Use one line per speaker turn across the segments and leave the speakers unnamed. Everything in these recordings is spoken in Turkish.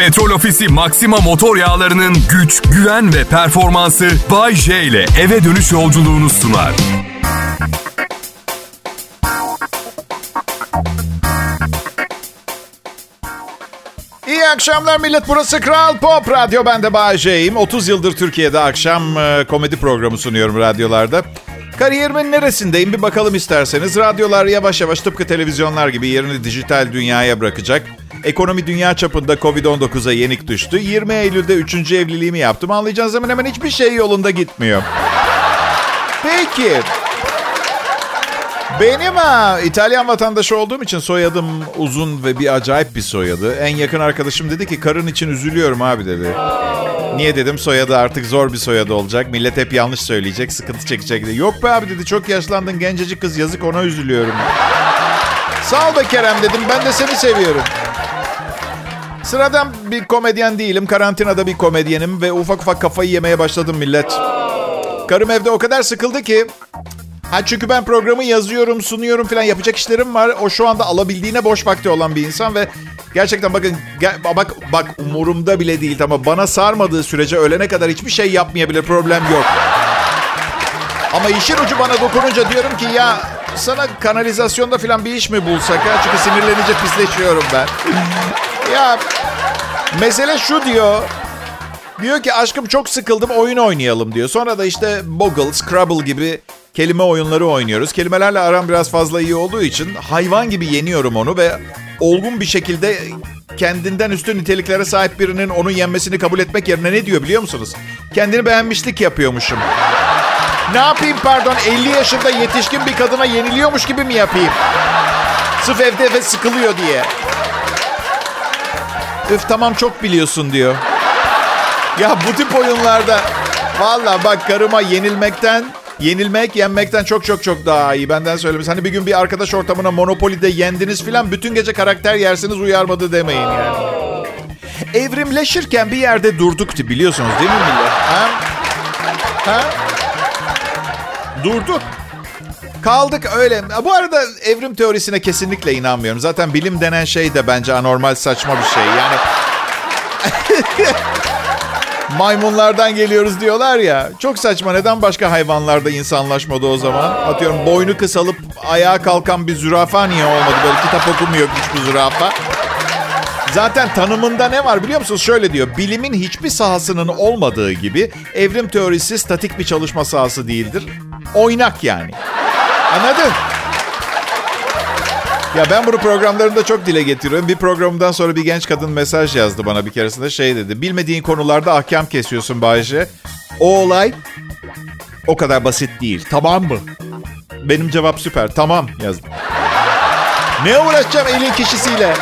Petrol Ofisi Maxima motor yağlarının güç, güven ve performansı Bay J ile eve dönüş yolculuğunu sunar.
İyi akşamlar millet. Burası Kral Pop Radyo. Ben de Bayece'yim. 30 yıldır Türkiye'de akşam e, komedi programı sunuyorum radyolarda. Kariyerimin neresindeyim bir bakalım isterseniz. Radyolar yavaş yavaş tıpkı televizyonlar gibi yerini dijital dünyaya bırakacak. Ekonomi dünya çapında Covid-19'a yenik düştü. 20 Eylül'de 3. evliliğimi yaptım. Anlayacağınız zaman hemen hiçbir şey yolunda gitmiyor. Peki. Benim ha, İtalyan vatandaşı olduğum için soyadım uzun ve bir acayip bir soyadı. En yakın arkadaşım dedi ki karın için üzülüyorum abi dedi. Niye dedim soyadı artık zor bir soyadı olacak. Millet hep yanlış söyleyecek, sıkıntı çekecek dedi. Yok be abi dedi çok yaşlandın gencecik kız yazık ona üzülüyorum. Sağ ol be Kerem dedim ben de seni seviyorum. Sıradan bir komedyen değilim. Karantinada bir komedyenim ve ufak ufak kafayı yemeye başladım millet. Karım evde o kadar sıkıldı ki Ha çünkü ben programı yazıyorum, sunuyorum falan yapacak işlerim var. O şu anda alabildiğine boş vakti olan bir insan ve gerçekten bakın gel, bak bak umurumda bile değil ama bana sarmadığı sürece ölene kadar hiçbir şey yapmayabilir. Problem yok. Ama işin ucu bana dokununca diyorum ki ya sana kanalizasyonda falan bir iş mi bulsak ya? Çünkü sinirlenince pisleşiyorum ben. ya mesele şu diyor. Diyor ki aşkım çok sıkıldım oyun oynayalım diyor. Sonra da işte Boggle, Scrabble gibi kelime oyunları oynuyoruz. Kelimelerle aram biraz fazla iyi olduğu için hayvan gibi yeniyorum onu ve olgun bir şekilde kendinden üstün niteliklere sahip birinin onu yenmesini kabul etmek yerine ne diyor biliyor musunuz? Kendini beğenmişlik yapıyormuşum. Ne yapayım pardon 50 yaşında yetişkin bir kadına yeniliyormuş gibi mi yapayım? Sırf evde ve sıkılıyor diye. Üf tamam çok biliyorsun diyor. Ya bu tip oyunlarda valla bak karıma yenilmekten Yenilmek yenmekten çok çok çok daha iyi. Benden söylemesi. Hani bir gün bir arkadaş ortamına Monopoly'de yendiniz filan bütün gece karakter yersiniz uyarmadı demeyin yani. Evrimleşirken bir yerde durduk biliyorsunuz değil mi millet? Ha? Ha? Durduk. Kaldık öyle. Bu arada evrim teorisine kesinlikle inanmıyorum. Zaten bilim denen şey de bence anormal saçma bir şey. Yani maymunlardan geliyoruz diyorlar ya. Çok saçma. Neden başka hayvanlarda insanlaşmadı o zaman? Atıyorum boynu kısalıp ayağa kalkan bir zürafa niye olmadı? Böyle kitap okumuyor hiçbir zürafa. Zaten tanımında ne var biliyor musunuz? Şöyle diyor. Bilimin hiçbir sahasının olmadığı gibi evrim teorisi statik bir çalışma sahası değildir. Oynak yani. Anladın? Ya ben bunu programlarında çok dile getiriyorum. Bir programdan sonra bir genç kadın mesaj yazdı bana bir keresinde şey dedi. Bilmediğin konularda ahkam kesiyorsun Bayce. O olay o kadar basit değil. Tamam mı? Benim cevap süper. Tamam yazdım. Ne uğraşacağım elin kişisiyle?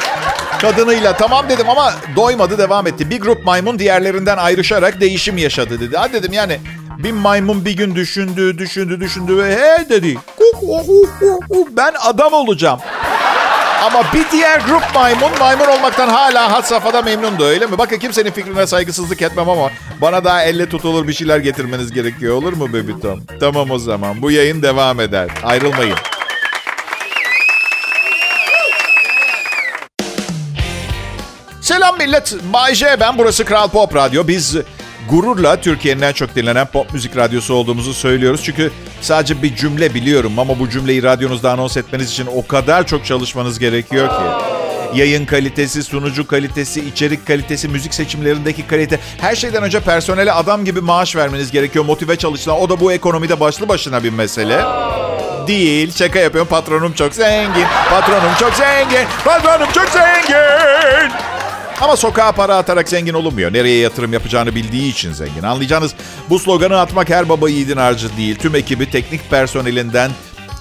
Kadınıyla tamam dedim ama doymadı devam etti. Bir grup maymun diğerlerinden ayrışarak değişim yaşadı dedi. Ha dedim yani bir maymun bir gün düşündü, düşündü, düşündü ve he dedi. Ben adam olacağım. Ama bir diğer grup maymun, maymun olmaktan hala had safhada memnundu öyle mi? Bakın kimsenin fikrine saygısızlık etmem ama bana daha elle tutulur bir şeyler getirmeniz gerekiyor olur mu Baby Tom? Tamam o zaman bu yayın devam eder. Ayrılmayın. Selam millet. Bay J ben. Burası Kral Pop Radyo. Biz gururla Türkiye'nin en çok dinlenen pop müzik radyosu olduğumuzu söylüyoruz. Çünkü sadece bir cümle biliyorum ama bu cümleyi radyonuzda anons etmeniz için o kadar çok çalışmanız gerekiyor ki. Yayın kalitesi, sunucu kalitesi, içerik kalitesi, müzik seçimlerindeki kalite. Her şeyden önce personele adam gibi maaş vermeniz gerekiyor. Motive çalışılan. O da bu ekonomide başlı başına bir mesele. Değil. Şaka yapıyorum. Patronum çok zengin. Patronum çok zengin. Patronum çok zengin. Ama sokağa para atarak zengin olunmuyor. Nereye yatırım yapacağını bildiği için zengin. Anlayacağınız bu sloganı atmak her baba yiğidin harcı değil. Tüm ekibi teknik personelinden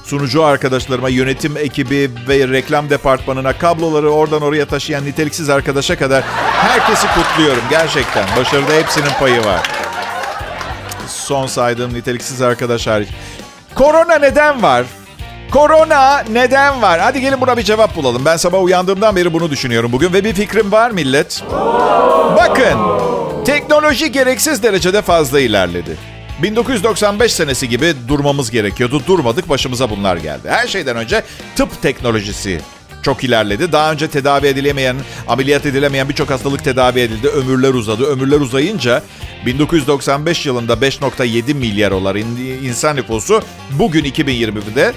sunucu arkadaşlarıma, yönetim ekibi ve reklam departmanına, kabloları oradan oraya taşıyan niteliksiz arkadaşa kadar herkesi kutluyorum. Gerçekten. Başarıda hepsinin payı var. Son saydığım niteliksiz arkadaş hariç. Korona neden var? Korona neden var? Hadi gelin buna bir cevap bulalım. Ben sabah uyandığımdan beri bunu düşünüyorum bugün ve bir fikrim var millet. Bakın, teknoloji gereksiz derecede fazla ilerledi. 1995 senesi gibi durmamız gerekiyordu. Durmadık başımıza bunlar geldi. Her şeyden önce tıp teknolojisi çok ilerledi. Daha önce tedavi edilemeyen, ameliyat edilemeyen birçok hastalık tedavi edildi. Ömürler uzadı. Ömürler uzayınca 1995 yılında 5.7 milyar olan insan nüfusu bugün 2020'de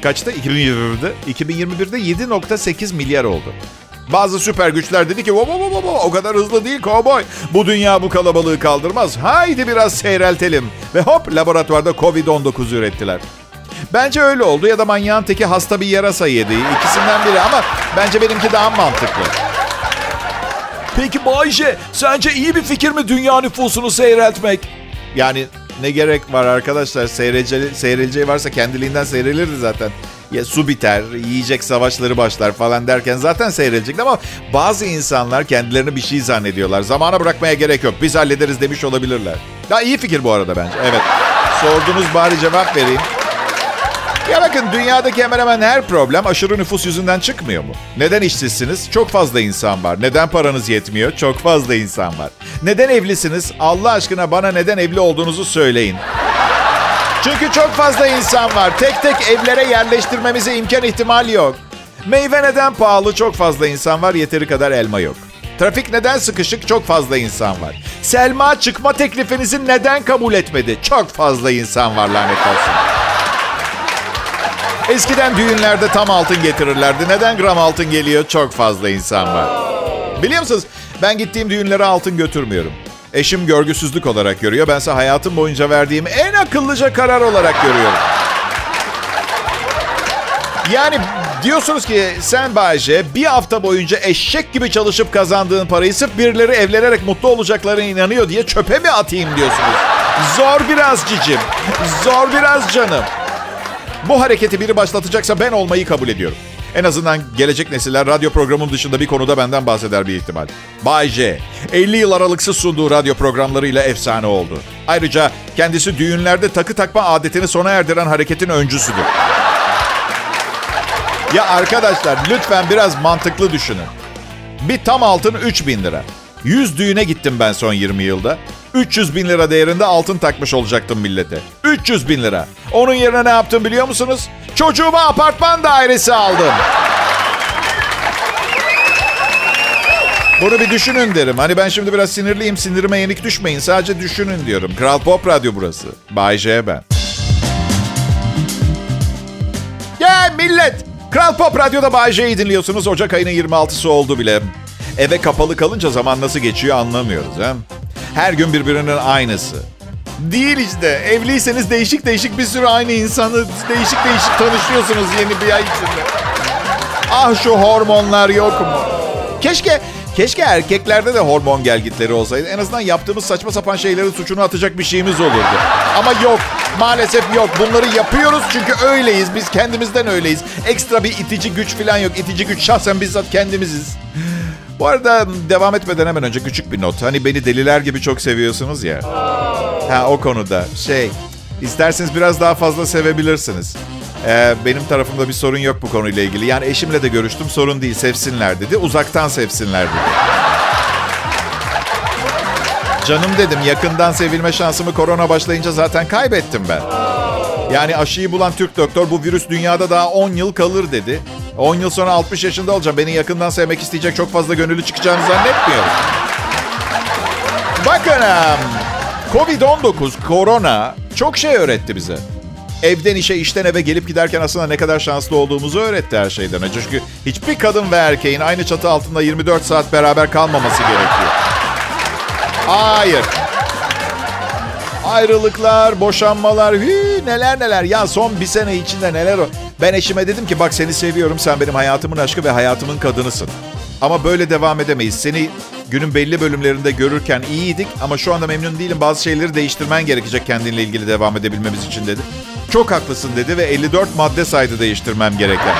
kaçta? 2021'de 2021'de 7.8 milyar oldu. Bazı süper güçler dedi ki o, o, o, o kadar hızlı değil kovboy. Bu dünya bu kalabalığı kaldırmaz. Haydi biraz seyreltelim. Ve hop laboratuvarda Covid-19 ürettiler. Bence öyle oldu ya da manyağın teki hasta bir yarasa yedi. İkisinden biri ama bence benimki daha mantıklı.
Peki Bayce, sence iyi bir fikir mi dünya nüfusunu seyreltmek?
Yani ne gerek var arkadaşlar? Seyrelce, seyreleceği varsa kendiliğinden seyrelir zaten. Ya su biter, yiyecek savaşları başlar falan derken zaten seyredecekti ama bazı insanlar kendilerini bir şey zannediyorlar. Zamana bırakmaya gerek yok. Biz hallederiz demiş olabilirler. Ya iyi fikir bu arada bence. Evet. Sordunuz bari cevap vereyim. Ya bakın dünyadaki hemen hemen her problem aşırı nüfus yüzünden çıkmıyor mu? Neden işsizsiniz? Çok fazla insan var. Neden paranız yetmiyor? Çok fazla insan var. Neden evlisiniz? Allah aşkına bana neden evli olduğunuzu söyleyin. Çünkü çok fazla insan var. Tek tek evlere yerleştirmemize imkan ihtimal yok. Meyve neden pahalı? Çok fazla insan var. Yeteri kadar elma yok. Trafik neden sıkışık? Çok fazla insan var. Selma çıkma teklifinizi neden kabul etmedi? Çok fazla insan var lanet olsun. Eskiden düğünlerde tam altın getirirlerdi. Neden gram altın geliyor? Çok fazla insan var. Biliyor musunuz? Ben gittiğim düğünlere altın götürmüyorum. Eşim görgüsüzlük olarak görüyor. Bense hayatım boyunca verdiğim en akıllıca karar olarak görüyorum. Yani diyorsunuz ki sen Bayce bir hafta boyunca eşek gibi çalışıp kazandığın parayı sırf birileri evlenerek mutlu olacaklarına inanıyor diye çöpe mi atayım diyorsunuz. Zor biraz cicim. Zor biraz canım. Bu hareketi biri başlatacaksa ben olmayı kabul ediyorum. En azından gelecek nesiller radyo programım dışında bir konuda benden bahseder bir ihtimal. Bay J, 50 yıl aralıksız sunduğu radyo programlarıyla efsane oldu. Ayrıca kendisi düğünlerde takı takma adetini sona erdiren hareketin öncüsüdür. Ya arkadaşlar lütfen biraz mantıklı düşünün. Bir tam altın 3 bin lira. 100 düğüne gittim ben son 20 yılda. 300 bin lira değerinde altın takmış olacaktım millete. 300 bin lira. Onun yerine ne yaptım biliyor musunuz? Çocuğuma apartman dairesi aldım. Bunu bir düşünün derim. Hani ben şimdi biraz sinirliyim. Sinirime yenik düşmeyin. Sadece düşünün diyorum. Kral Pop Radyo burası. Bay J ben. Ya millet! Kral Pop Radyo'da Bay J'yi dinliyorsunuz. Ocak ayının 26'sı oldu bile. Eve kapalı kalınca zaman nasıl geçiyor anlamıyoruz. He? Her gün birbirinin aynısı. Değil işte. Evliyseniz değişik değişik bir sürü aynı insanı değişik değişik tanışıyorsunuz yeni bir ay içinde. Ah şu hormonlar yok mu? Keşke keşke erkeklerde de hormon gelgitleri olsaydı. En azından yaptığımız saçma sapan şeylerin suçunu atacak bir şeyimiz olurdu. Ama yok. Maalesef yok. Bunları yapıyoruz çünkü öyleyiz. Biz kendimizden öyleyiz. Ekstra bir itici güç falan yok. İtici güç şahsen bizzat kendimiziz. Bu arada devam etmeden hemen önce küçük bir not. Hani beni deliler gibi çok seviyorsunuz ya. Ha o konuda. Şey, isterseniz biraz daha fazla sevebilirsiniz. Ee, benim tarafımda bir sorun yok bu konuyla ilgili. Yani eşimle de görüştüm sorun değil sevsinler dedi. Uzaktan sevsinler dedi. Canım dedim yakından sevilme şansımı korona başlayınca zaten kaybettim ben. Yani aşıyı bulan Türk doktor bu virüs dünyada daha 10 yıl kalır dedi. 10 yıl sonra 60 yaşında olacağım. Beni yakından sevmek isteyecek çok fazla gönüllü çıkacağını zannetmiyorum. Bakın Covid-19, korona çok şey öğretti bize. Evden işe, işten eve gelip giderken aslında ne kadar şanslı olduğumuzu öğretti her şeyden önce. Çünkü hiçbir kadın ve erkeğin aynı çatı altında 24 saat beraber kalmaması gerekiyor. Hayır. Ayrılıklar, boşanmalar, hü, neler neler. Ya son bir sene içinde neler o. Ben eşime dedim ki bak seni seviyorum. Sen benim hayatımın aşkı ve hayatımın kadınısın. Ama böyle devam edemeyiz. Seni günün belli bölümlerinde görürken iyiydik ama şu anda memnun değilim. Bazı şeyleri değiştirmen gerekecek kendinle ilgili devam edebilmemiz için dedi. Çok haklısın dedi ve 54 madde saydı değiştirmem gereken.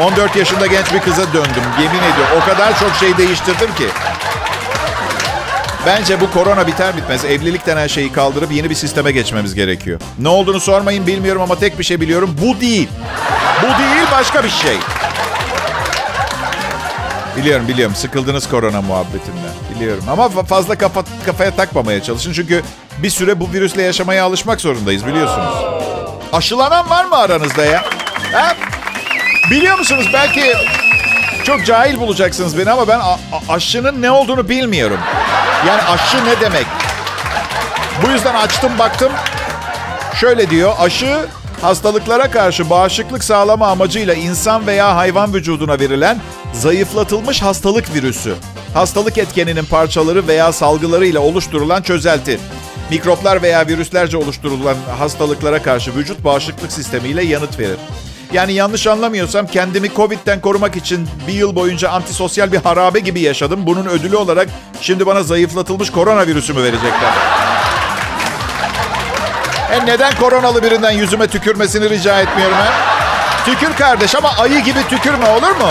14 yaşında genç bir kıza döndüm. Yemin ediyorum o kadar çok şey değiştirdim ki. Bence bu korona biter bitmez evlilik denen şeyi kaldırıp yeni bir sisteme geçmemiz gerekiyor. Ne olduğunu sormayın bilmiyorum ama tek bir şey biliyorum. Bu değil. Bu değil başka bir şey. Biliyorum biliyorum sıkıldınız korona muhabbetinden. Biliyorum ama fazla kafa, kafaya takmamaya çalışın. Çünkü bir süre bu virüsle yaşamaya alışmak zorundayız biliyorsunuz. Aşılanan var mı aranızda ya? Ha? Biliyor musunuz belki çok cahil bulacaksınız beni ama ben aşının ne olduğunu bilmiyorum. Yani aşı ne demek? Bu yüzden açtım baktım. Şöyle diyor. Aşı hastalıklara karşı bağışıklık sağlama amacıyla insan veya hayvan vücuduna verilen zayıflatılmış hastalık virüsü. Hastalık etkeninin parçaları veya salgılarıyla oluşturulan çözelti. Mikroplar veya virüslerce oluşturulan hastalıklara karşı vücut bağışıklık sistemiyle yanıt verir. Yani yanlış anlamıyorsam kendimi Covid'den korumak için bir yıl boyunca antisosyal bir harabe gibi yaşadım. Bunun ödülü olarak şimdi bana zayıflatılmış koronavirüsümü verecekler. E neden koronalı birinden yüzüme tükürmesini rica etmiyorum ha? Tükür kardeş ama ayı gibi tükürme olur mu?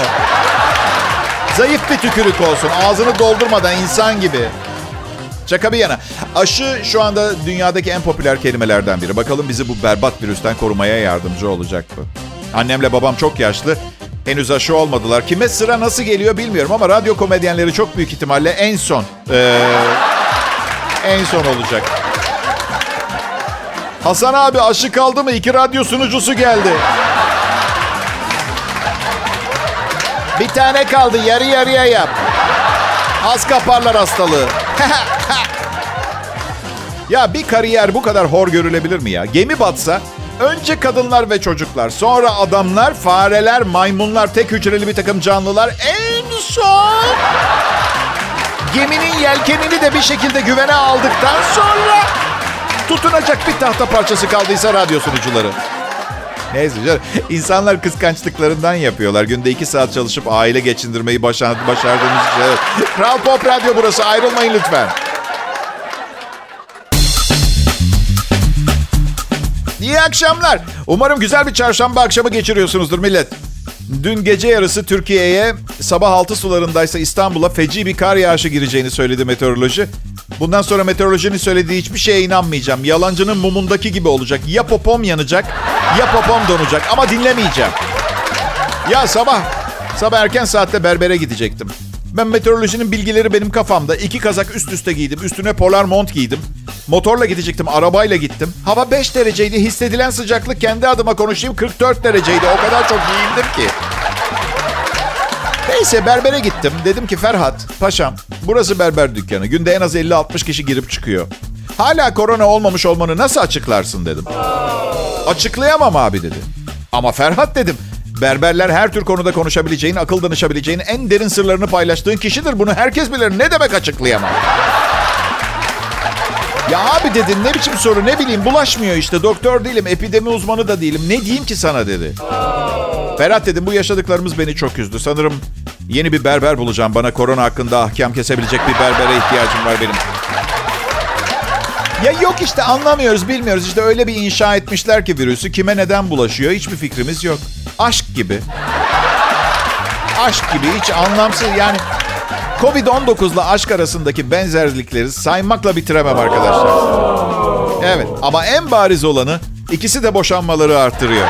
Zayıf bir tükürük olsun. Ağzını doldurmadan insan gibi. Şaka bir yana. Aşı şu anda dünyadaki en popüler kelimelerden biri. Bakalım bizi bu berbat virüsten korumaya yardımcı olacak mı? Annemle babam çok yaşlı. Henüz aşı olmadılar. Kime sıra nasıl geliyor bilmiyorum ama radyo komedyenleri çok büyük ihtimalle en son. Ee, en son olacak. Hasan abi aşı kaldı mı? İki radyo sunucusu geldi. Bir tane kaldı. Yarı yarıya yap. Az kaparlar hastalığı. ya bir kariyer bu kadar hor görülebilir mi ya? Gemi batsa önce kadınlar ve çocuklar, sonra adamlar, fareler, maymunlar, tek hücreli bir takım canlılar, en son geminin yelkenini de bir şekilde güvene aldıktan sonra tutunacak bir tahta parçası kaldıysa radyo sunucuları. Neyse canım. İnsanlar kıskançlıklarından yapıyorlar. Günde iki saat çalışıp aile geçindirmeyi başar, başardığımız için. Evet. Kral Pop Radyo burası. Ayrılmayın lütfen. İyi akşamlar. Umarım güzel bir çarşamba akşamı geçiriyorsunuzdur millet. Dün gece yarısı Türkiye'ye sabah 6 sularındaysa İstanbul'a feci bir kar yağışı gireceğini söyledi meteoroloji. Bundan sonra meteorolojinin söylediği hiçbir şeye inanmayacağım. Yalancının mumundaki gibi olacak. Ya popom yanacak ya popom donacak ama dinlemeyeceğim. Ya sabah, sabah erken saatte berbere gidecektim. Ben meteorolojinin bilgileri benim kafamda. İki kazak üst üste giydim. Üstüne polar mont giydim. Motorla gidecektim, arabayla gittim. Hava 5 dereceydi. Hissedilen sıcaklık kendi adıma konuşayım 44 dereceydi. O kadar çok giyindim ki. Neyse berbere gittim. Dedim ki Ferhat, paşam burası berber dükkanı. Günde en az 50-60 kişi girip çıkıyor. Hala korona olmamış olmanı nasıl açıklarsın dedim. Açıklayamam abi dedi. Ama Ferhat dedim. Berberler her tür konuda konuşabileceğin, akıl danışabileceğin, en derin sırlarını paylaştığın kişidir. Bunu herkes bilir. Ne demek açıklayamam? Ya abi dedin ne biçim soru ne bileyim bulaşmıyor işte. Doktor değilim, epidemi uzmanı da değilim. Ne diyeyim ki sana dedi. Ferhat dedim bu yaşadıklarımız beni çok üzdü. Sanırım yeni bir berber bulacağım. Bana korona hakkında ahkam kesebilecek bir berbere ihtiyacım var benim. Ya yok işte anlamıyoruz, bilmiyoruz. İşte öyle bir inşa etmişler ki virüsü kime neden bulaşıyor hiçbir fikrimiz yok. Aşk gibi. Aşk gibi hiç anlamsız yani Covid-19 ile aşk arasındaki benzerlikleri saymakla bitiremem arkadaşlar. Evet ama en bariz olanı ikisi de boşanmaları arttırıyor.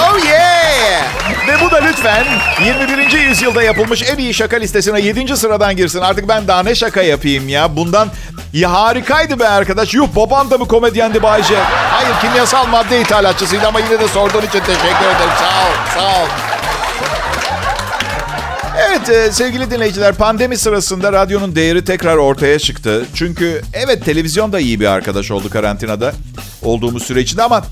Oh yeah! Ve bu da lütfen 21. yüzyılda yapılmış en iyi şaka listesine 7. sıradan girsin. Artık ben daha ne şaka yapayım ya? Bundan ya harikaydı be arkadaş. Yuh baban da mı komedyendi Bayce? Hayır kimyasal madde ithalatçısıydı ama yine de sorduğun için teşekkür ederim. Sağ ol, sağ ol. Evet e, sevgili dinleyiciler pandemi sırasında radyonun değeri tekrar ortaya çıktı. Çünkü evet televizyon da iyi bir arkadaş oldu karantinada olduğumuz süre içinde ama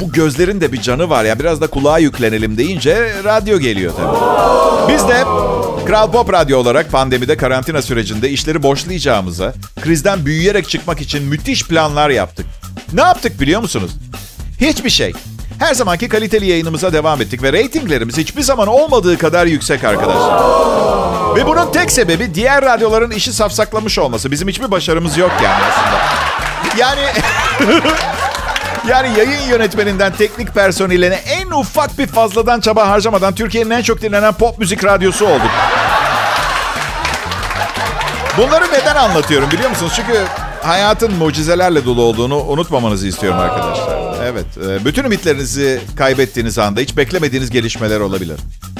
bu gözlerin de bir canı var ya biraz da kulağa yüklenelim deyince radyo geliyor tabii. Biz de Kral Pop Radyo olarak pandemide karantina sürecinde işleri boşlayacağımıza, krizden büyüyerek çıkmak için müthiş planlar yaptık. Ne yaptık biliyor musunuz? Hiçbir şey. Her zamanki kaliteli yayınımıza devam ettik ve reytinglerimiz hiçbir zaman olmadığı kadar yüksek arkadaşlar. Ve bunun tek sebebi diğer radyoların işi safsaklamış olması. Bizim hiçbir başarımız yok yani aslında. Yani yani yayın yönetmeninden teknik personeline en ufak bir fazladan çaba harcamadan Türkiye'nin en çok dinlenen pop müzik radyosu olduk. Bunları neden anlatıyorum biliyor musunuz? Çünkü hayatın mucizelerle dolu olduğunu unutmamanızı istiyorum arkadaşlar. Evet, e, bütün ümitlerinizi kaybettiğiniz anda hiç beklemediğiniz gelişmeler olabilir.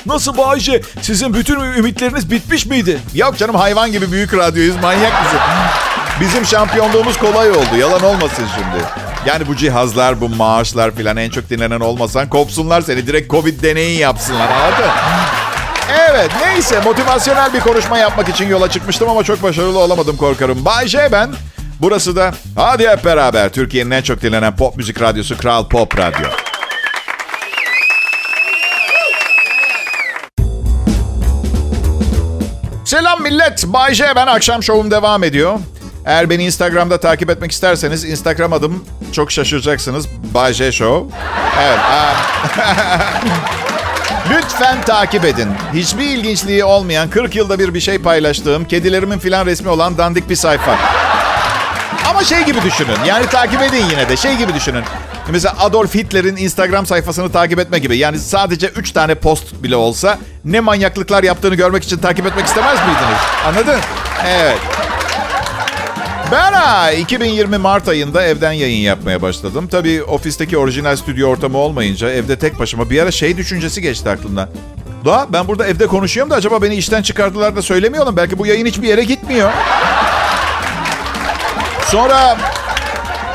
Nasıl Bayce? Sizin bütün ümitleriniz bitmiş miydi?
Yok canım hayvan gibi büyük radyoyuz manyak mısın? Bizim şampiyonluğumuz kolay oldu yalan olmasın şimdi. Yani bu cihazlar, bu maaşlar filan en çok dinlenen olmasan kopsunlar seni. Direkt Covid deneyi yapsınlar anladın? Evet neyse motivasyonel bir konuşma yapmak için yola çıkmıştım ama çok başarılı olamadım korkarım. Bay J ben. Burası da hadi hep beraber Türkiye'nin en çok dinlenen pop müzik radyosu Kral Pop Radyo. Selam millet. Bay J ben. Akşam şovum devam ediyor. Eğer beni Instagram'da takip etmek isterseniz Instagram adım çok şaşıracaksınız. Bay Show. Evet. Lütfen takip edin. Hiçbir ilginçliği olmayan 40 yılda bir bir şey paylaştığım kedilerimin filan resmi olan dandik bir sayfa. Ama şey gibi düşünün. Yani takip edin yine de. Şey gibi düşünün. Mesela Adolf Hitler'in Instagram sayfasını takip etme gibi. Yani sadece 3 tane post bile olsa ne manyaklıklar yaptığını görmek için takip etmek istemez miydiniz? Anladın? Evet. Ben ha 2020 Mart ayında evden yayın yapmaya başladım. Tabii ofisteki orijinal stüdyo ortamı olmayınca evde tek başıma bir ara şey düşüncesi geçti aklımdan. Da ben burada evde konuşuyorum da acaba beni işten çıkardılar da söylemiyorlar. Belki bu yayın hiçbir yere gitmiyor. Sonra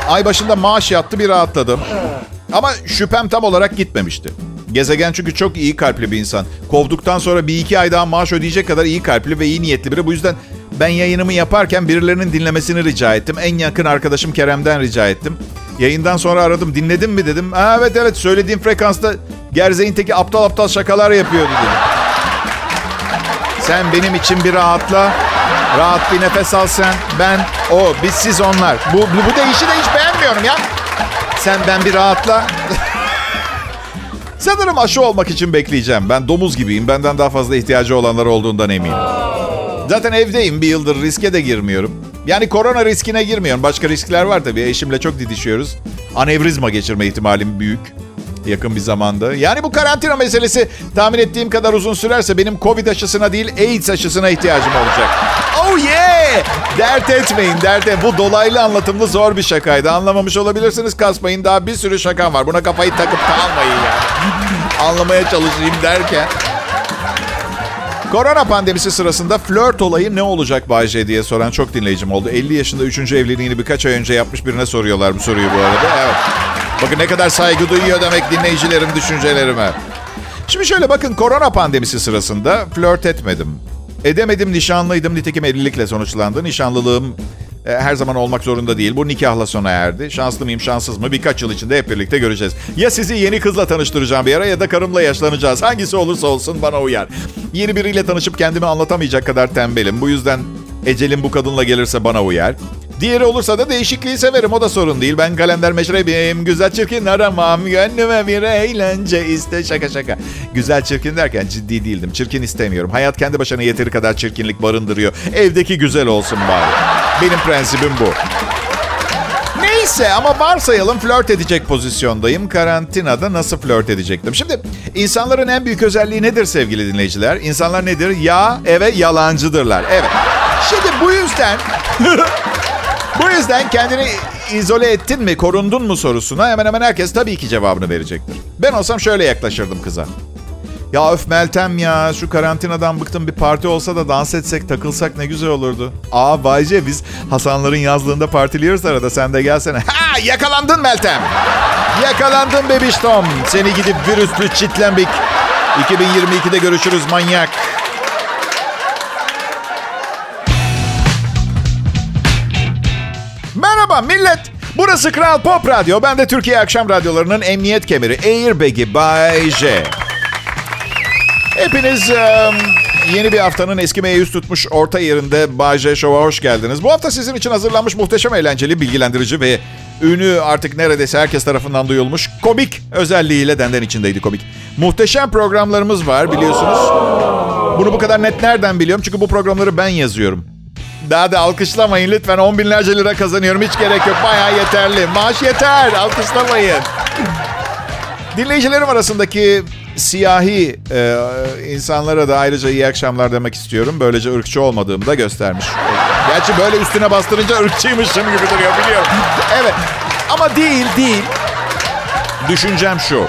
ay başında maaş yattı bir rahatladım. Ama şüphem tam olarak gitmemişti. Gezegen çünkü çok iyi kalpli bir insan. Kovduktan sonra bir iki ay daha maaş ödeyecek kadar iyi kalpli ve iyi niyetli biri. Bu yüzden ben yayınımı yaparken birilerinin dinlemesini rica ettim. En yakın arkadaşım Kerem'den rica ettim. Yayından sonra aradım. Dinledin mi dedim. Evet evet söylediğim frekansta Gerzeğin teki aptal aptal şakalar yapıyordu dedim. Sen benim için bir rahatla. Rahat bir nefes al sen. Ben, o, biz, siz, onlar. Bu, bu, bu deyişi de hiç beğenmiyorum ya. Sen, ben bir rahatla. Sanırım aşı olmak için bekleyeceğim. Ben domuz gibiyim. Benden daha fazla ihtiyacı olanlar olduğundan eminim. Zaten evdeyim. Bir yıldır riske de girmiyorum. Yani korona riskine girmiyorum. Başka riskler var tabii. Eşimle çok didişiyoruz. Anevrizma geçirme ihtimalim büyük. Yakın bir zamanda. Yani bu karantina meselesi tahmin ettiğim kadar uzun sürerse benim Covid aşısına değil AIDS aşısına ihtiyacım olacak. Oh yeah! Dert etmeyin, dert et. Bu dolaylı anlatımlı zor bir şakaydı. Anlamamış olabilirsiniz kasmayın. Daha bir sürü şakam var. Buna kafayı takıp kalmayın yani. Anlamaya çalışayım derken. Korona pandemisi sırasında flört olayı ne olacak Bayce diye soran çok dinleyicim oldu. 50 yaşında 3. evliliğini birkaç ay önce yapmış birine soruyorlar bu soruyu bu arada. Evet. Bakın ne kadar saygı duyuyor demek dinleyicilerim düşüncelerime. Şimdi şöyle bakın korona pandemisi sırasında flört etmedim. Edemedim nişanlıydım nitekim evlilikle sonuçlandı. Nişanlılığım e, her zaman olmak zorunda değil. Bu nikahla sona erdi. Şanslı mıyım şanssız mı birkaç yıl içinde hep birlikte göreceğiz. Ya sizi yeni kızla tanıştıracağım bir ara ya da karımla yaşlanacağız. Hangisi olursa olsun bana uyar. Yeni biriyle tanışıp kendimi anlatamayacak kadar tembelim. Bu yüzden ecelim bu kadınla gelirse bana uyar. Diğeri olursa da değişikliği severim. O da sorun değil. Ben kalender meşrebim. Güzel çirkin aramam. Gönlüme bir eğlence iste. Şaka şaka. Güzel çirkin derken ciddi değildim. Çirkin istemiyorum. Hayat kendi başına yeteri kadar çirkinlik barındırıyor. Evdeki güzel olsun bari. Benim prensibim bu. Neyse ama varsayalım flört edecek pozisyondayım. Karantinada nasıl flört edecektim? Şimdi insanların en büyük özelliği nedir sevgili dinleyiciler? İnsanlar nedir? Ya eve yalancıdırlar. Evet. Şimdi bu yüzden bu yüzden kendini izole ettin mi, korundun mu sorusuna hemen hemen herkes tabii ki cevabını verecektir. Ben olsam şöyle yaklaşırdım kıza. Ya öf Meltem ya şu karantinadan bıktım bir parti olsa da dans etsek takılsak ne güzel olurdu. Aa Bayce biz Hasanların yazlığında partiliyoruz arada sen de gelsene. Ha yakalandın Meltem. Yakalandın bebiştom. Seni gidip virüslü çitlembik. 2022'de görüşürüz manyak. Merhaba millet. Burası Kral Pop Radyo. Ben de Türkiye Akşam Radyoları'nın emniyet kemeri Airbag'i Bay J. Hepiniz um, yeni bir haftanın eskimeye yüz tutmuş orta yerinde J Show'a hoş geldiniz. Bu hafta sizin için hazırlanmış muhteşem eğlenceli, bilgilendirici ve ünü artık neredeyse herkes tarafından duyulmuş komik özelliğiyle denden içindeydi komik. Muhteşem programlarımız var biliyorsunuz. Bunu bu kadar net nereden biliyorum? Çünkü bu programları ben yazıyorum. Daha da alkışlamayın lütfen. On binlerce lira kazanıyorum. Hiç gerek yok. Bayağı yeterli. Maaş yeter. Alkışlamayın. Dinleyicilerim arasındaki siyahi e, insanlara da ayrıca iyi akşamlar demek istiyorum. Böylece ırkçı olmadığımı da göstermiş. Gerçi böyle üstüne bastırınca ırkçıymışım gibi duruyor biliyorum. Evet ama değil değil. Düşüncem şu.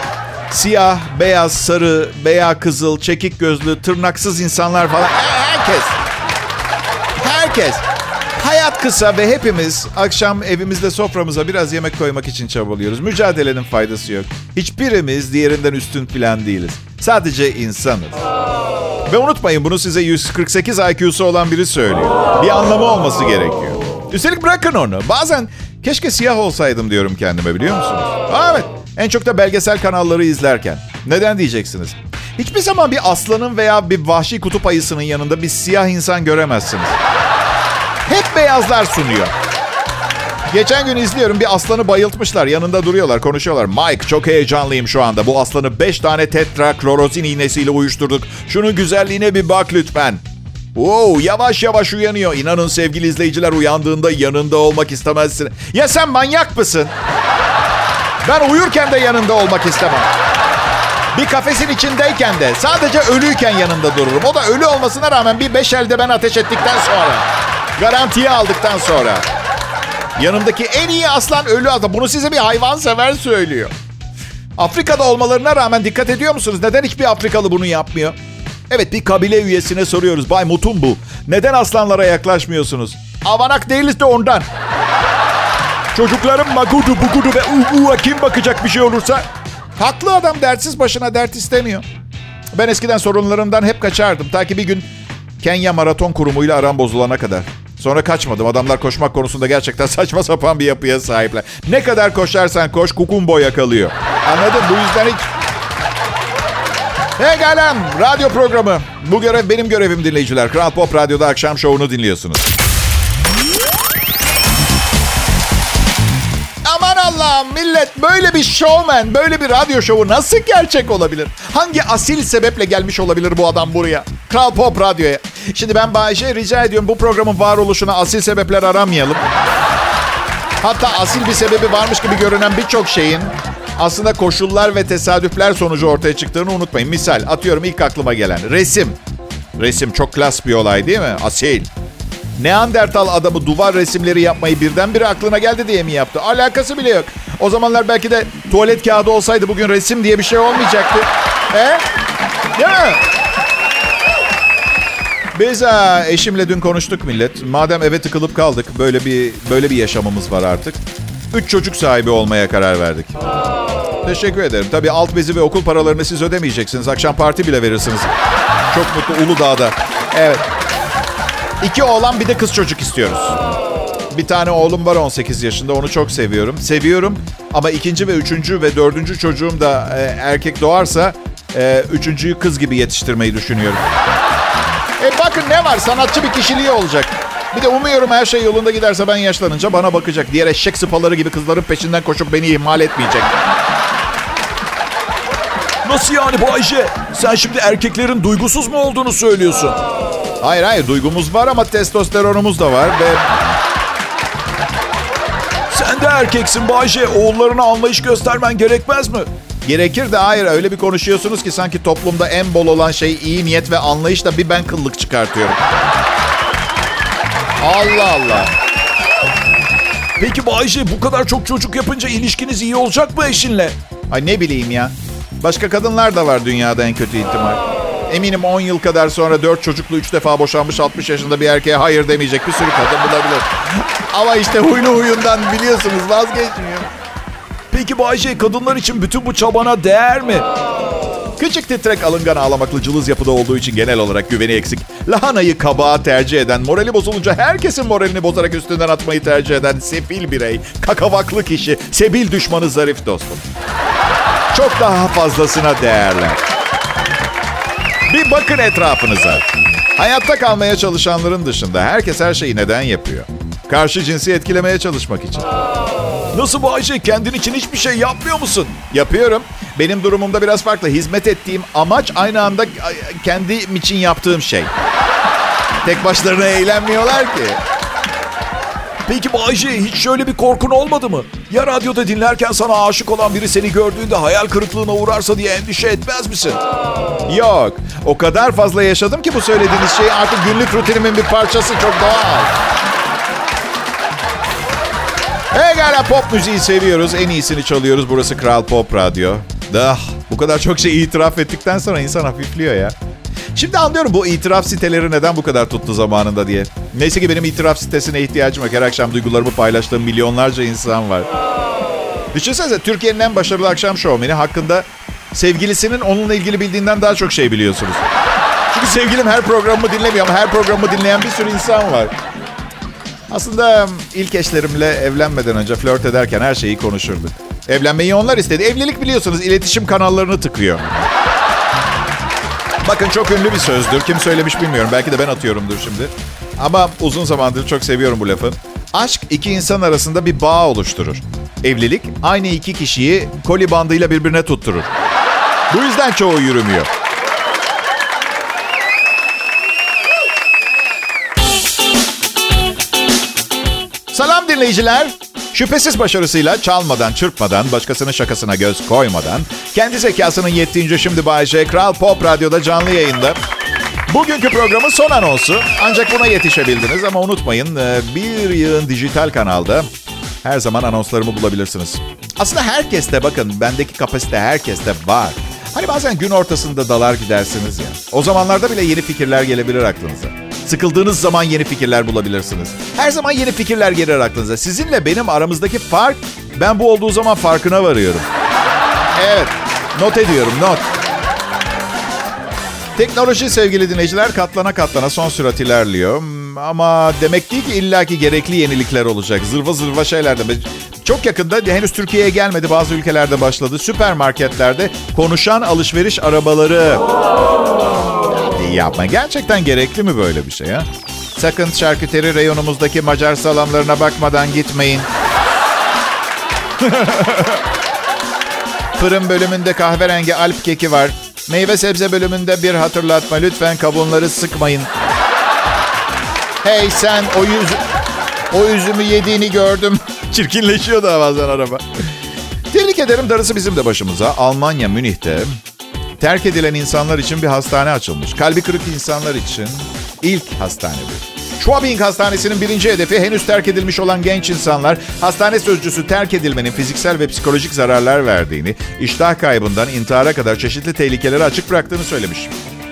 Siyah, beyaz, sarı, veya kızıl, çekik gözlü, tırnaksız insanlar falan. Herkes. Herkes. Hayat kısa ve hepimiz akşam evimizde soframıza biraz yemek koymak için çabalıyoruz. Mücadelenin faydası yok. Hiçbirimiz diğerinden üstün falan değiliz. Sadece insanız. Ve unutmayın bunu size 148 IQ'su olan biri söylüyor. Bir anlamı olması gerekiyor. Üstelik bırakın onu. Bazen keşke siyah olsaydım diyorum kendime biliyor musunuz? Evet. En çok da belgesel kanalları izlerken. Neden diyeceksiniz? Hiçbir zaman bir aslanın veya bir vahşi kutup ayısının yanında bir siyah insan göremezsiniz. Hep beyazlar sunuyor. Geçen gün izliyorum bir aslanı bayıltmışlar. Yanında duruyorlar, konuşuyorlar. Mike çok heyecanlıyım şu anda. Bu aslanı 5 tane tetra klorozin iğnesiyle uyuşturduk. Şunun güzelliğine bir bak lütfen. Wow, yavaş yavaş uyanıyor. İnanın sevgili izleyiciler uyandığında yanında olmak istemezsin. Ya sen manyak mısın? Ben uyurken de yanında olmak istemem. Bir kafesin içindeyken de sadece ölüyken yanında dururum. O da ölü olmasına rağmen bir beş elde ben ateş ettikten sonra. Garantiye aldıktan sonra. Yanımdaki en iyi aslan ölü aslan. Bunu size bir hayvan sever söylüyor. Afrika'da olmalarına rağmen dikkat ediyor musunuz? Neden hiçbir Afrikalı bunu yapmıyor? Evet bir kabile üyesine soruyoruz. Bay Mutumbu neden aslanlara yaklaşmıyorsunuz? Avanak değiliz de ondan. Çocuklarım magudu bugudu ve uhu'a kim bakacak bir şey olursa? Haklı adam dertsiz başına dert istemiyor. Ben eskiden sorunlarımdan hep kaçardım. Ta ki bir gün Kenya Maraton Kurumu'yla aram bozulana kadar. Sonra kaçmadım. Adamlar koşmak konusunda gerçekten saçma sapan bir yapıya sahipler. Ne kadar koşarsan koş kukumbo yakalıyor. Anladın? Bu yüzden hiç... Hey galem, radyo programı. Bu görev benim görevim dinleyiciler. Kral Pop Radyo'da akşam şovunu dinliyorsunuz. Aman Allah'ım millet böyle bir showman, böyle bir radyo şovu nasıl gerçek olabilir? Hangi asil sebeple gelmiş olabilir bu adam buraya? Kral Pop Radyo'ya. Şimdi ben Bayşe rica ediyorum bu programın varoluşuna asil sebepler aramayalım. Hatta asil bir sebebi varmış gibi görünen birçok şeyin aslında koşullar ve tesadüfler sonucu ortaya çıktığını unutmayın. Misal atıyorum ilk aklıma gelen resim. Resim çok klas bir olay değil mi? Asil. Neandertal adamı duvar resimleri yapmayı birdenbire aklına geldi diye mi yaptı? Alakası bile yok. O zamanlar belki de tuvalet kağıdı olsaydı bugün resim diye bir şey olmayacaktı. He? Değil mi? Biz ha, eşimle dün konuştuk millet. Madem eve tıkılıp kaldık, böyle bir böyle bir yaşamımız var artık. Üç çocuk sahibi olmaya karar verdik. Teşekkür ederim. Tabii alt bezi ve okul paralarını siz ödemeyeceksiniz. Akşam parti bile verirsiniz. Çok mutlu Uludağ'da. Evet. İki oğlan bir de kız çocuk istiyoruz. Bir tane oğlum var 18 yaşında. Onu çok seviyorum. Seviyorum ama ikinci ve üçüncü ve dördüncü çocuğum da e, erkek doğarsa e, üçüncüyü kız gibi yetiştirmeyi düşünüyorum. E bakın ne var sanatçı bir kişiliği olacak. Bir de umuyorum her şey yolunda giderse ben yaşlanınca bana bakacak. Diğer eşek sıpaları gibi kızların peşinden koşup beni ihmal etmeyecek.
Nasıl yani Bayce? Sen şimdi erkeklerin duygusuz mu olduğunu söylüyorsun?
Hayır hayır duygumuz var ama testosteronumuz da var ve
Sen de erkeksin Bayce. Oğullarına anlayış göstermen gerekmez mi?
Gerekir de hayır öyle bir konuşuyorsunuz ki sanki toplumda en bol olan şey iyi niyet ve anlayış da bir ben kıllık çıkartıyorum. Allah Allah.
Peki Bayce bu kadar çok çocuk yapınca ilişkiniz iyi olacak mı eşinle?
Ay ne bileyim ya. Başka kadınlar da var dünyada en kötü ihtimal. Eminim 10 yıl kadar sonra 4 çocuklu 3 defa boşanmış 60 yaşında bir erkeğe hayır demeyecek bir sürü kadın bulabilir. Ama işte huylu huyundan biliyorsunuz vazgeçmiyor.
Peki Bayce kadınlar için bütün bu çabana değer mi?
Küçük titrek alıngan ağlamaklı cılız yapıda olduğu için genel olarak güveni eksik. Lahanayı kabağa tercih eden, morali bozulunca herkesin moralini bozarak üstünden atmayı tercih eden sefil birey, kakavaklı kişi, sebil düşmanı zarif dostum. Çok daha fazlasına değerler. Bir bakın etrafınıza. Hayatta kalmaya çalışanların dışında herkes her şeyi neden yapıyor? Karşı cinsi etkilemeye çalışmak için.
Nasıl Bayce kendin için hiçbir şey yapmıyor musun?
Yapıyorum. Benim durumumda biraz farklı. Hizmet ettiğim amaç aynı anda kendim için yaptığım şey. Tek başlarına eğlenmiyorlar ki.
Peki Bayce hiç şöyle bir korkun olmadı mı? Ya radyoda dinlerken sana aşık olan biri seni gördüğünde hayal kırıklığına uğrarsa diye endişe etmez misin?
Yok. O kadar fazla yaşadım ki bu söylediğiniz şey artık günlük rutinimin bir parçası çok doğal. Pekala pop müziği seviyoruz. En iyisini çalıyoruz. Burası Kral Pop Radyo. Ah, bu kadar çok şey itiraf ettikten sonra insan hafifliyor ya. Şimdi anlıyorum bu itiraf siteleri neden bu kadar tuttu zamanında diye. Neyse ki benim itiraf sitesine ihtiyacım yok. Her akşam duygularımı paylaştığım milyonlarca insan var. Düşünsenize Türkiye'nin en başarılı akşam şovmeni hakkında sevgilisinin onunla ilgili bildiğinden daha çok şey biliyorsunuz. Çünkü sevgilim her programımı dinlemiyor ama her programımı dinleyen bir sürü insan var. Aslında ilk eşlerimle evlenmeden önce flört ederken her şeyi konuşurduk. Evlenmeyi onlar istedi. Evlilik biliyorsunuz iletişim kanallarını tıkıyor. Bakın çok ünlü bir sözdür. Kim söylemiş bilmiyorum. Belki de ben atıyorumdur şimdi. Ama uzun zamandır çok seviyorum bu lafı. Aşk iki insan arasında bir bağ oluşturur. Evlilik aynı iki kişiyi koli bandıyla birbirine tutturur. Bu yüzden çoğu yürümüyor. Selam dinleyiciler. Şüphesiz başarısıyla çalmadan, çırpmadan, başkasının şakasına göz koymadan, kendi zekasının yettiğince şimdi Bayece Kral Pop Radyo'da canlı yayında. Bugünkü programın son anonsu. Ancak buna yetişebildiniz ama unutmayın e, bir yığın dijital kanalda her zaman anonslarımı bulabilirsiniz. Aslında herkeste bakın bendeki kapasite herkeste var. Hani bazen gün ortasında dalar gidersiniz ya. O zamanlarda bile yeni fikirler gelebilir aklınıza. Sıkıldığınız zaman yeni fikirler bulabilirsiniz. Her zaman yeni fikirler gelir aklınıza. Sizinle benim aramızdaki fark, ben bu olduğu zaman farkına varıyorum. Evet, not ediyorum, not. Teknoloji sevgili dinleyiciler katlana katlana son sürat ilerliyor. Ama demek değil ki illaki gerekli yenilikler olacak. Zırva zırva şeyler de. Çok yakında henüz Türkiye'ye gelmedi bazı ülkelerde başladı. Süpermarketlerde konuşan alışveriş arabaları. Yapma. Gerçekten gerekli mi böyle bir şey ha? Sakın şarküteri reyonumuzdaki Macar salamlarına bakmadan gitmeyin. Fırın bölümünde kahverengi alp keki var. Meyve sebze bölümünde bir hatırlatma. Lütfen kavunları sıkmayın. Hey sen o yüz o üzümü yediğini gördüm. Çirkinleşiyor da bazen araba. Tebrik ederim darısı bizim de başımıza. Almanya Münih'te terk edilen insanlar için bir hastane açılmış. Kalbi kırık insanlar için ilk hastane bu. Schwabing Hastanesi'nin birinci hedefi henüz terk edilmiş olan genç insanlar. Hastane sözcüsü terk edilmenin fiziksel ve psikolojik zararlar verdiğini, iştah kaybından intihara kadar çeşitli tehlikeleri açık bıraktığını söylemiş.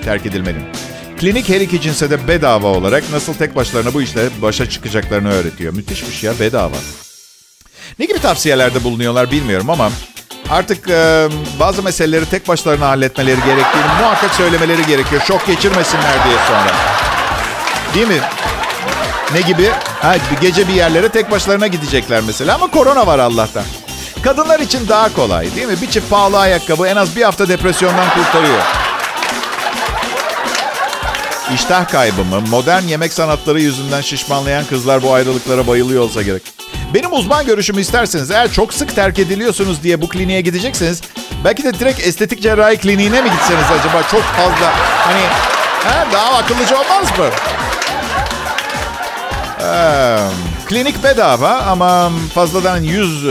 Terk edilmenin. Klinik her iki cinse de bedava olarak nasıl tek başlarına bu işle başa çıkacaklarını öğretiyor. Müthişmiş ya bedava. Ne gibi tavsiyelerde bulunuyorlar bilmiyorum ama artık e, bazı meseleleri tek başlarına halletmeleri gerektiğini muhakkak söylemeleri gerekiyor. Şok geçirmesinler diye sonra. Değil mi? Ne gibi? Ha, gece bir yerlere tek başlarına gidecekler mesela ama korona var Allah'tan. Kadınlar için daha kolay değil mi? Bir çift pahalı ayakkabı en az bir hafta depresyondan kurtarıyor. İştah kaybı mı? Modern yemek sanatları yüzünden şişmanlayan kızlar bu ayrılıklara bayılıyor olsa gerek. Benim uzman görüşümü isterseniz eğer çok sık terk ediliyorsunuz diye bu kliniğe gidecekseniz belki de direkt estetik cerrahi kliniğine mi gitseniz acaba çok fazla hani ha, daha akıllıca olmaz mı? Ee, klinik bedava ama fazladan 100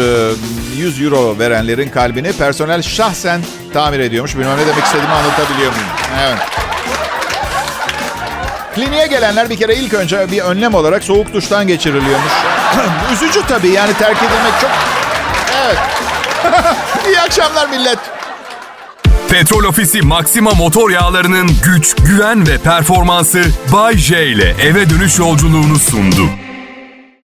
100 euro verenlerin kalbini personel şahsen tamir ediyormuş. Bilmem ne demek istediğimi anlatabiliyor muyum? Evet. Kliniğe gelenler bir kere ilk önce bir önlem olarak soğuk duştan geçiriliyormuş. Üzücü tabii yani terk edilmek çok... Evet. İyi akşamlar millet.
Petrol Ofisi Maxima motor yağlarının güç, güven ve performansı Bay J ile eve dönüş yolculuğunu sundu.